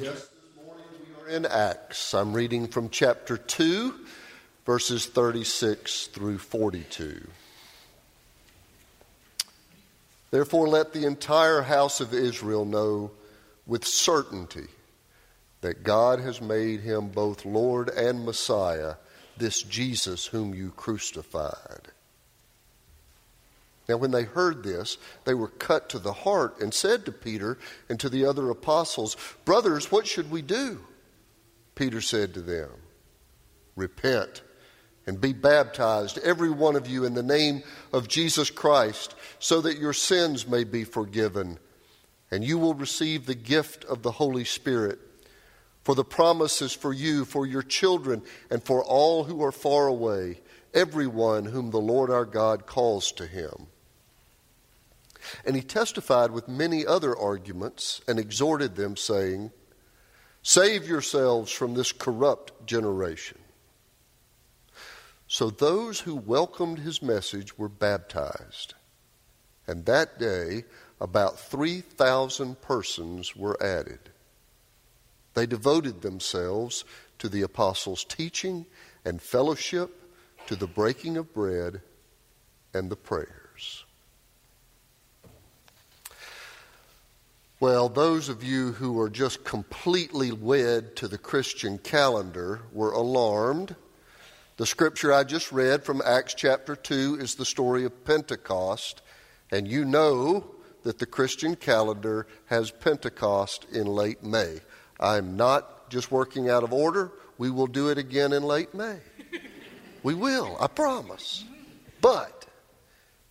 Yes, this morning we are in Acts. I'm reading from chapter 2, verses 36 through 42. Therefore, let the entire house of Israel know with certainty that God has made him both Lord and Messiah, this Jesus whom you crucified. Now, when they heard this, they were cut to the heart and said to Peter and to the other apostles, Brothers, what should we do? Peter said to them, Repent and be baptized, every one of you, in the name of Jesus Christ, so that your sins may be forgiven, and you will receive the gift of the Holy Spirit. For the promise is for you, for your children, and for all who are far away, everyone whom the Lord our God calls to him. And he testified with many other arguments and exhorted them, saying, Save yourselves from this corrupt generation. So those who welcomed his message were baptized. And that day, about 3,000 persons were added. They devoted themselves to the apostles' teaching and fellowship, to the breaking of bread and the prayers. Well, those of you who are just completely wed to the Christian calendar were alarmed. The scripture I just read from Acts chapter 2 is the story of Pentecost, and you know that the Christian calendar has Pentecost in late May. I'm not just working out of order. We will do it again in late May. We will, I promise. But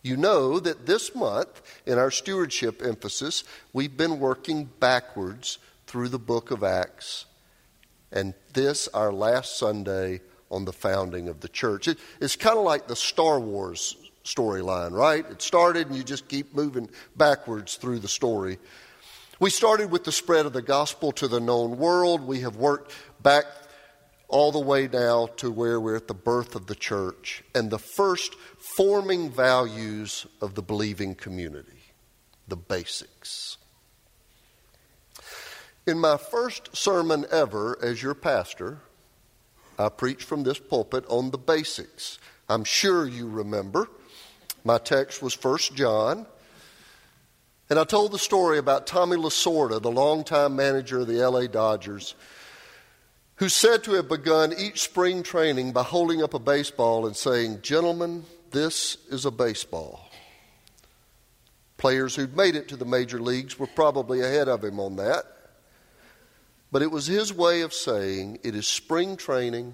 you know that this month, in our stewardship emphasis, we've been working backwards through the book of Acts. And this, our last Sunday on the founding of the church. It, it's kind of like the Star Wars storyline, right? It started and you just keep moving backwards through the story. We started with the spread of the gospel to the known world. We have worked back all the way now to where we're at the birth of the church and the first forming values of the believing community, the basics. In my first sermon ever as your pastor, I preached from this pulpit on the basics. I'm sure you remember. My text was 1 John. And I told the story about Tommy Lasorda, the longtime manager of the LA Dodgers, who's said to have begun each spring training by holding up a baseball and saying, Gentlemen, this is a baseball. Players who'd made it to the major leagues were probably ahead of him on that. But it was his way of saying, It is spring training.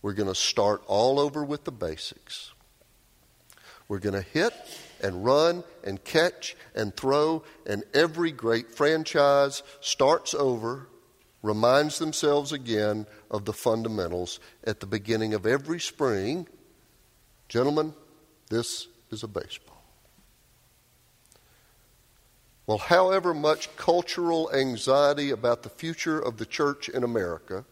We're going to start all over with the basics. We're going to hit and run and catch and throw, and every great franchise starts over reminds themselves again of the fundamentals at the beginning of every spring. Gentlemen, this is a baseball. Well, however much cultural anxiety about the future of the church in America,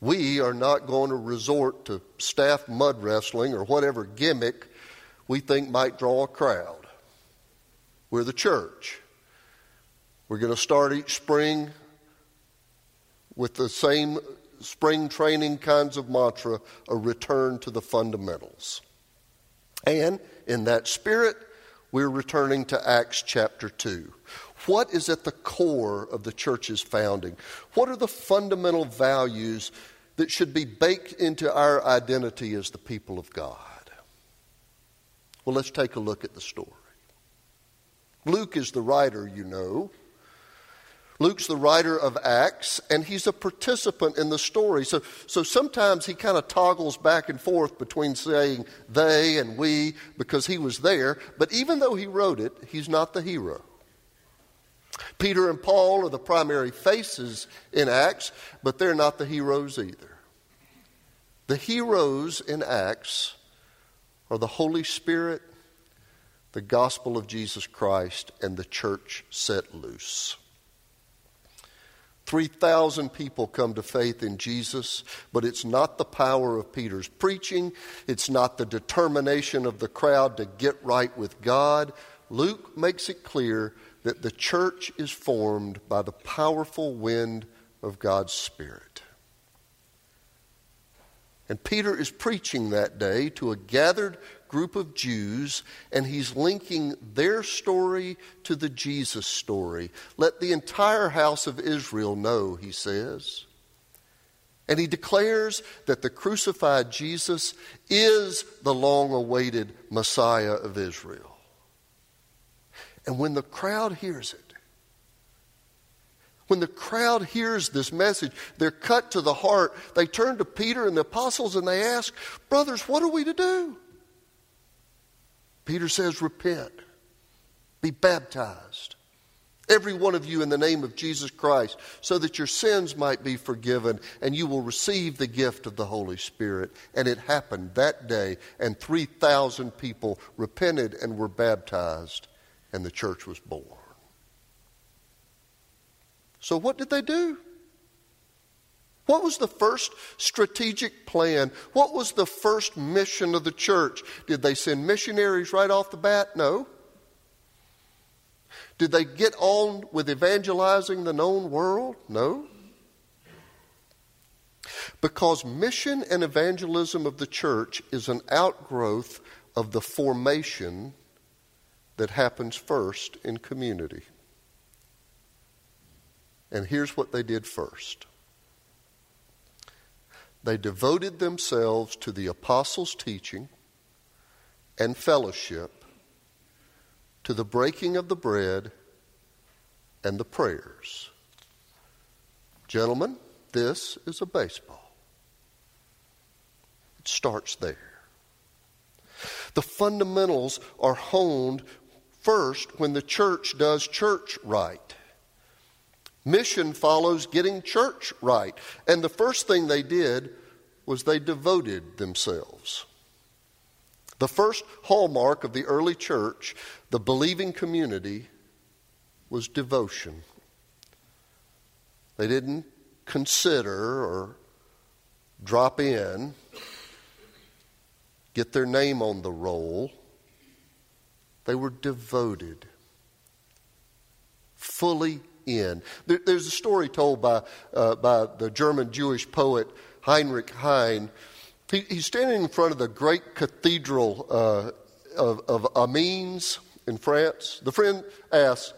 we are not going to resort to staff mud wrestling or whatever gimmick we think might draw a crowd. We're the church. We're going to start each spring with the same spring training kinds of mantra a return to the fundamentals. And in that spirit, we're returning to Acts chapter 2. What is at the core of the church's founding? What are the fundamental values that should be baked into our identity as the people of God? Well, let's take a look at the story. Luke is the writer, you know. Luke's the writer of Acts, and he's a participant in the story. So, so sometimes he kind of toggles back and forth between saying they and we because he was there. But even though he wrote it, he's not the hero. Peter and Paul are the primary faces in Acts, but they're not the heroes either. The heroes in Acts are the Holy Spirit, the gospel of Jesus Christ, and the church set loose. 3,000 people come to faith in Jesus, but it's not the power of Peter's preaching. It's not the determination of the crowd to get right with God. Luke makes it clear that the church is formed by the powerful wind of God's Spirit. And Peter is preaching that day to a gathered group of Jews, and he's linking their story to the Jesus story. Let the entire house of Israel know, he says. And he declares that the crucified Jesus is the long awaited Messiah of Israel. And when the crowd hears it, when the crowd hears this message, they're cut to the heart. They turn to Peter and the apostles and they ask, Brothers, what are we to do? Peter says, Repent, be baptized, every one of you in the name of Jesus Christ, so that your sins might be forgiven and you will receive the gift of the Holy Spirit. And it happened that day, and 3,000 people repented and were baptized, and the church was born. So, what did they do? What was the first strategic plan? What was the first mission of the church? Did they send missionaries right off the bat? No. Did they get on with evangelizing the known world? No. Because mission and evangelism of the church is an outgrowth of the formation that happens first in community. And here's what they did first they devoted themselves to the apostles' teaching and fellowship, to the breaking of the bread and the prayers. Gentlemen, this is a baseball. It starts there. The fundamentals are honed first when the church does church right. Mission follows getting church right. And the first thing they did was they devoted themselves. The first hallmark of the early church, the believing community, was devotion. They didn't consider or drop in, get their name on the roll. They were devoted, fully in. There, there's a story told by, uh, by the German Jewish poet Heinrich Heine. He, he's standing in front of the great cathedral uh, of, of Amiens in France. The friend asks,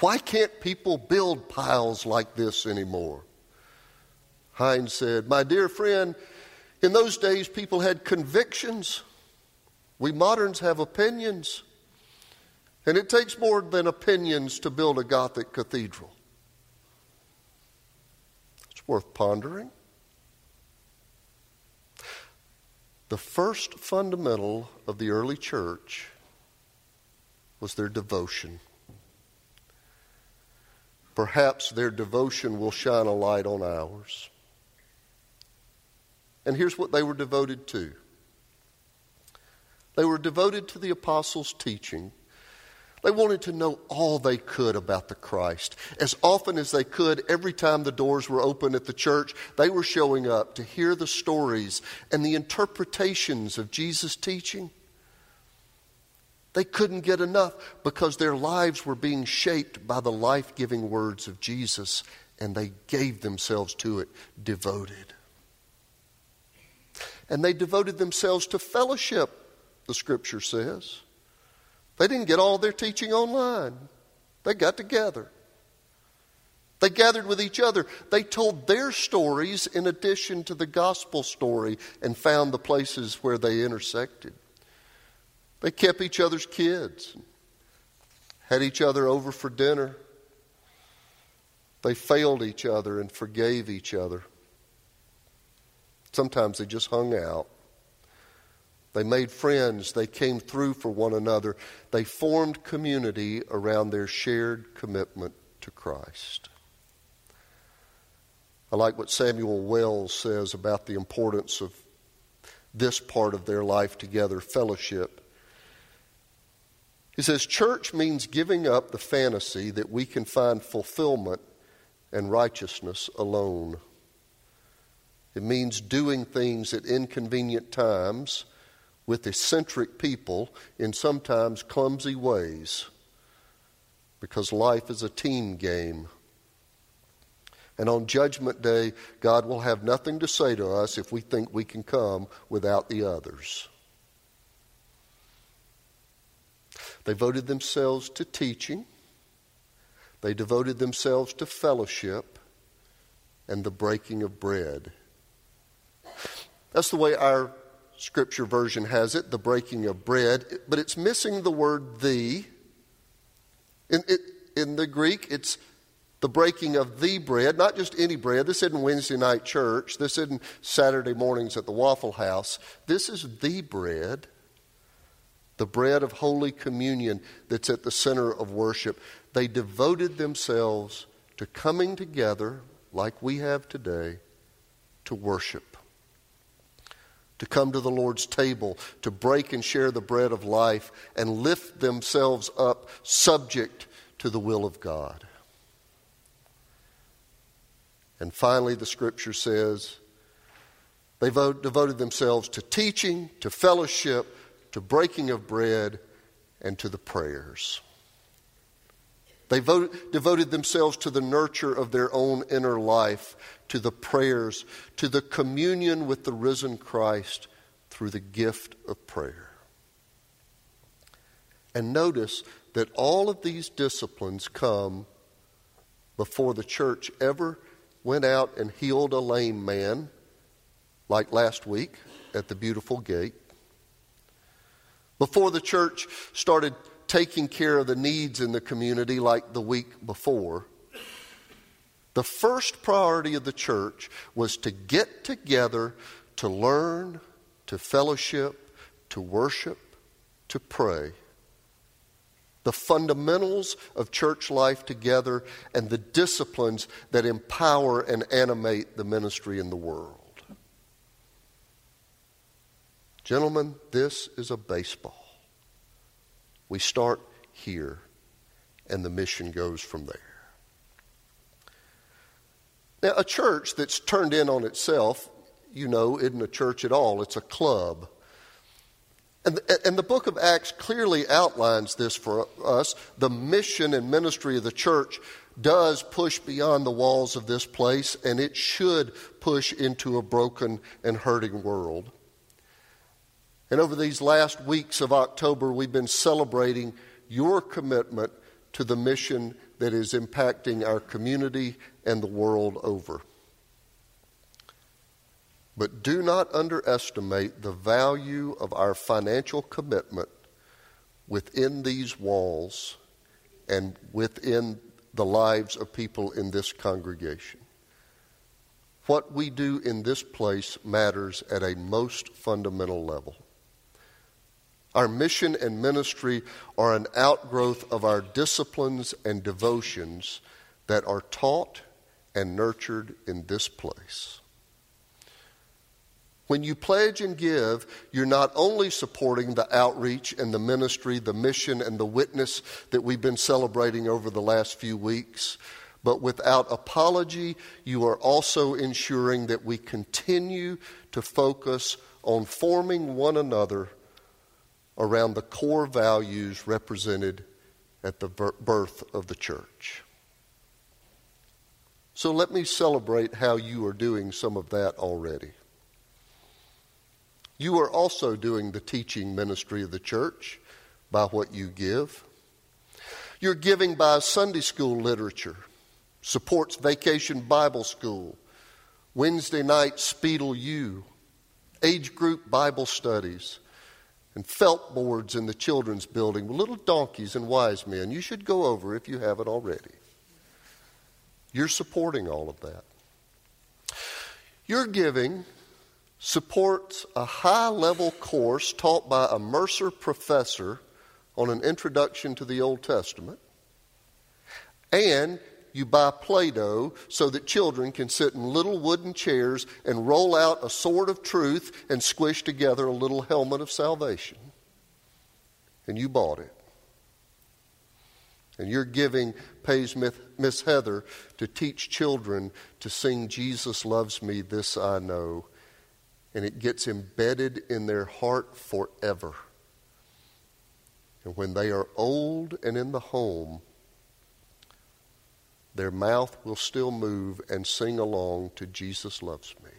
Why can't people build piles like this anymore? Heine said, My dear friend, in those days people had convictions. We moderns have opinions. And it takes more than opinions to build a Gothic cathedral. It's worth pondering. The first fundamental of the early church was their devotion. Perhaps their devotion will shine a light on ours. And here's what they were devoted to they were devoted to the apostles' teaching they wanted to know all they could about the Christ. As often as they could, every time the doors were open at the church, they were showing up to hear the stories and the interpretations of Jesus' teaching. They couldn't get enough because their lives were being shaped by the life giving words of Jesus, and they gave themselves to it, devoted. And they devoted themselves to fellowship, the scripture says. They didn't get all their teaching online, they got together. They gathered with each other. They told their stories in addition to the gospel story and found the places where they intersected. They kept each other's kids, had each other over for dinner. They failed each other and forgave each other. Sometimes they just hung out. They made friends. They came through for one another. They formed community around their shared commitment to Christ. I like what Samuel Wells says about the importance of this part of their life together, fellowship. He says, Church means giving up the fantasy that we can find fulfillment and righteousness alone. It means doing things at inconvenient times with eccentric people in sometimes clumsy ways because life is a team game. And on Judgment Day, God will have nothing to say to us if we think we can come without the others. They devoted themselves to teaching, they devoted themselves to fellowship and the breaking of bread. That's the way our scripture version has it, the breaking of bread, but it's missing the word the. In, it, in the Greek, it's the breaking of the bread, not just any bread. This isn't Wednesday night church. This isn't Saturday mornings at the Waffle House. This is the bread, the bread of Holy Communion that's at the center of worship. They devoted themselves to coming together, like we have today, to worship, to come to the Lord's table, to break and share the bread of life, and lift themselves up subject to the will of God. And finally, the scripture says they devoted themselves to teaching, to fellowship, to breaking of bread, and to the prayers. They voted, devoted themselves to the nurture of their own inner life, to the prayers, to the communion with the risen Christ through the gift of prayer. And notice that all of these disciplines come before the church ever went out and healed a lame man, like last week at the beautiful gate. Before the church started taking care of the needs in the community, like the week before, the first priority of the church was to get together to learn, to fellowship, to worship, to pray the fundamentals of church life together, and the disciplines that empower and animate the ministry in the world. Gentlemen, this is a baseball. We start here, and the mission goes from there. Now, a church that's turned in on itself, you know, isn't a church at all, it's a club. And, and the book of Acts clearly outlines this for us. The mission and ministry of the church does push beyond the walls of this place, and it should push into a broken and hurting world. And over these last weeks of October, we've been celebrating your commitment to the mission that is impacting our community and the world over. But do not underestimate the value of our financial commitment within these walls and within the lives of people in this congregation. What we do in this place matters at a most fundamental level. Our mission and ministry are an outgrowth of our disciplines and devotions that are taught and nurtured in this place. When you pledge and give, you're not only supporting the outreach and the ministry, the mission and the witness that we've been celebrating over the last few weeks, but without apology, you are also ensuring that we continue to focus on forming one another around the core values represented at the birth of the church. So let me celebrate how you are doing some of that already. You are also doing the teaching ministry of the church by what you give. You're giving by Sunday school literature, supports Vacation Bible School, Wednesday night Speedle U, age group Bible studies, and felt boards in the children's building with little donkeys and wise men. You should go over if you haven't already. You're supporting all of that. You're giving supports a high level course taught by a Mercer professor on an introduction to the Old Testament, and you buy Play Doh so that children can sit in little wooden chairs and roll out a sword of truth and squish together a little helmet of salvation. And you bought it. And your giving pays Miss Heather to teach children to sing Jesus Loves Me, This I Know. And it gets embedded in their heart forever. And when they are old and in the home, their mouth will still move and sing along to Jesus Loves Me.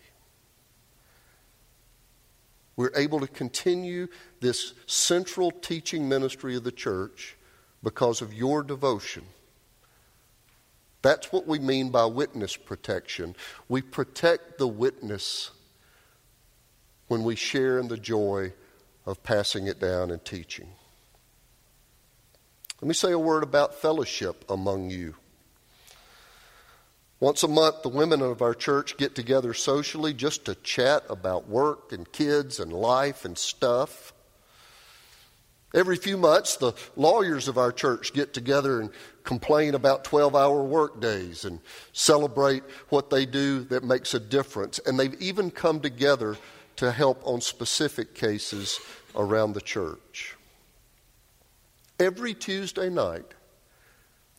We're able to continue this central teaching ministry of the church because of your devotion. That's what we mean by witness protection. We protect the witness when we share in the joy of passing it down and teaching. Let me say a word about fellowship among you. Once a month, the women of our church get together socially just to chat about work and kids and life and stuff. Every few months, the lawyers of our church get together and complain about 12 hour work days and celebrate what they do that makes a difference. And they've even come together to help on specific cases around the church. Every Tuesday night,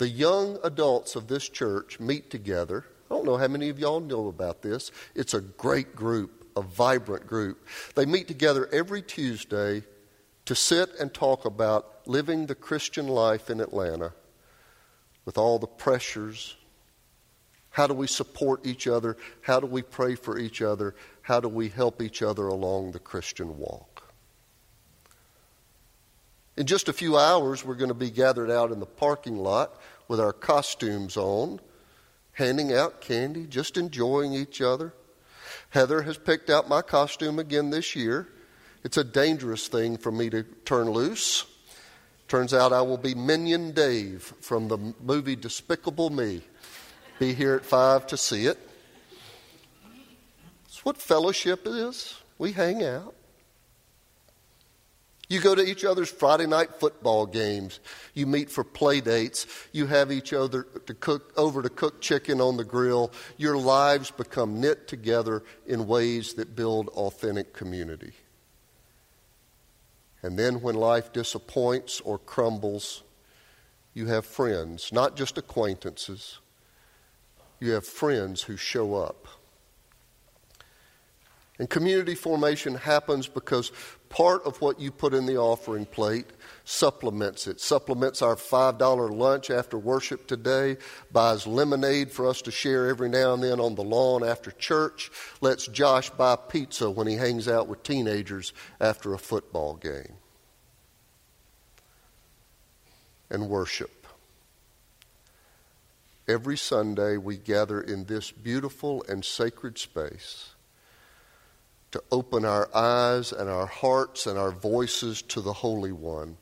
the young adults of this church meet together. I don't know how many of y'all know about this. It's a great group, a vibrant group. They meet together every Tuesday to sit and talk about living the Christian life in Atlanta with all the pressures. How do we support each other? How do we pray for each other? How do we help each other along the Christian walk? In just a few hours, we're going to be gathered out in the parking lot with our costumes on, handing out candy, just enjoying each other. Heather has picked out my costume again this year. It's a dangerous thing for me to turn loose. Turns out I will be Minion Dave from the movie Despicable Me. Be here at 5 to see it. It's what fellowship is. We hang out. You go to each other's Friday night football games. You meet for play dates. You have each other to cook over to cook chicken on the grill. Your lives become knit together in ways that build authentic community. And then when life disappoints or crumbles, you have friends, not just acquaintances. You have friends who show up. And community formation happens because part of what you put in the offering plate supplements it, supplements our $5 lunch after worship today, buys lemonade for us to share every now and then on the lawn after church, lets Josh buy pizza when he hangs out with teenagers after a football game. And worship. Every Sunday, we gather in this beautiful and sacred space to open our eyes and our hearts and our voices to the Holy One.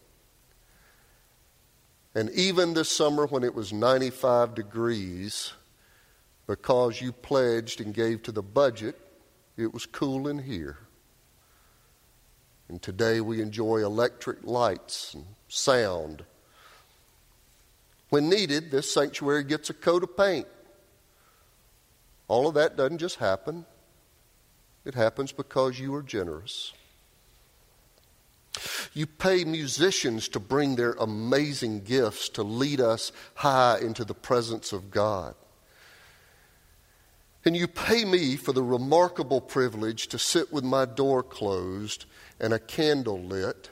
And even this summer, when it was 95 degrees, because you pledged and gave to the budget, it was cool in here. And today we enjoy electric lights and sound. When needed, this sanctuary gets a coat of paint. All of that doesn't just happen. It happens because you are generous. You pay musicians to bring their amazing gifts to lead us high into the presence of God. And you pay me for the remarkable privilege to sit with my door closed and a candle lit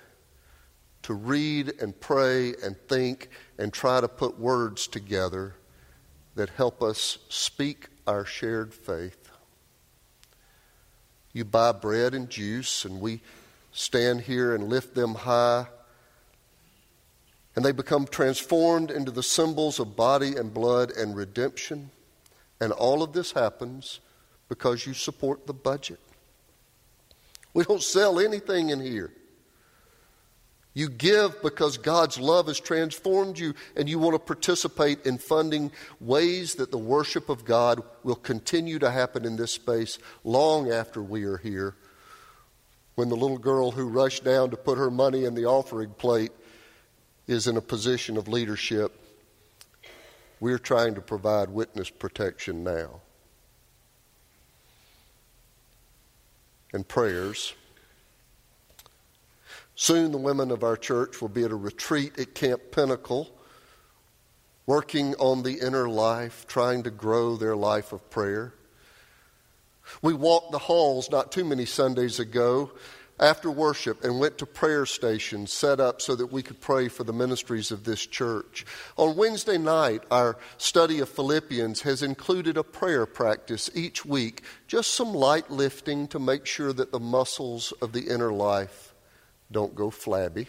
to read and pray and think and try to put words together that help us speak our shared faith. You buy bread and juice, and we stand here and lift them high. And they become transformed into the symbols of body and blood and redemption. And all of this happens because you support the budget. We don't sell anything in here. You give because God's love has transformed you and you want to participate in funding ways that the worship of God will continue to happen in this space long after we are here. When the little girl who rushed down to put her money in the offering plate is in a position of leadership, we're trying to provide witness protection now. And prayers. Soon the women of our church will be at a retreat at Camp Pinnacle, working on the inner life, trying to grow their life of prayer. We walked the halls not too many Sundays ago after worship and went to prayer stations set up so that we could pray for the ministries of this church. On Wednesday night, our study of Philippians has included a prayer practice each week, just some light lifting to make sure that the muscles of the inner life don't go flabby.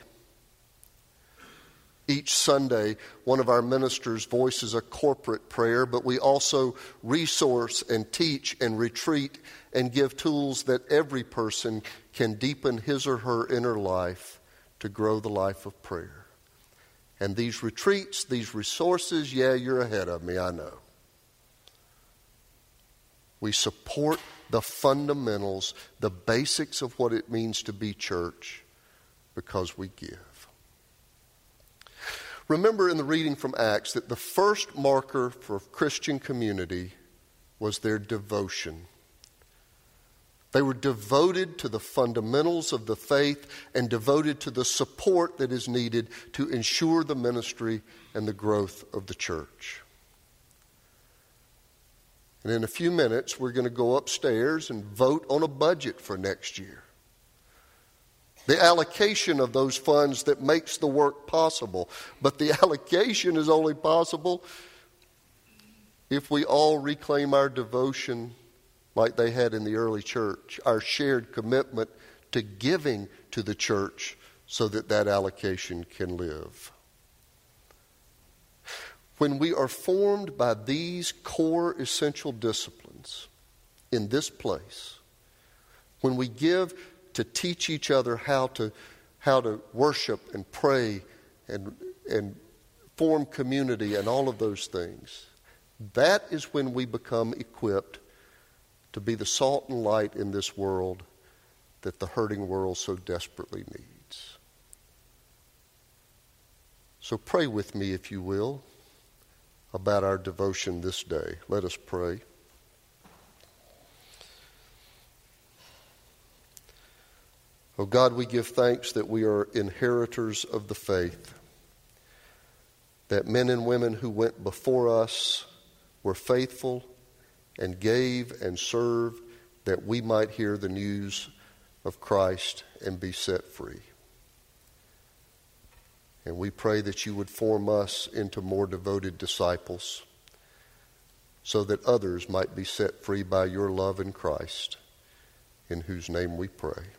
Each Sunday, one of our ministers voices a corporate prayer, but we also resource and teach and retreat and give tools that every person can deepen his or her inner life to grow the life of prayer. And these retreats, these resources, yeah, you're ahead of me, I know. We support the fundamentals, the basics of what it means to be church because we give. Remember in the reading from Acts that the first marker for Christian community was their devotion. They were devoted to the fundamentals of the faith and devoted to the support that is needed to ensure the ministry and the growth of the church. And in a few minutes, we're going to go upstairs and vote on a budget for next year the allocation of those funds that makes the work possible. But the allocation is only possible if we all reclaim our devotion like they had in the early church, our shared commitment to giving to the church so that that allocation can live. When we are formed by these core essential disciplines in this place, when we give to teach each other how to, how to worship and pray and, and form community and all of those things. That is when we become equipped to be the salt and light in this world that the hurting world so desperately needs. So pray with me, if you will, about our devotion this day. Let us pray. Oh God, we give thanks that we are inheritors of the faith, that men and women who went before us were faithful and gave and served that we might hear the news of Christ and be set free. And we pray that you would form us into more devoted disciples so that others might be set free by your love in Christ, in whose name we pray.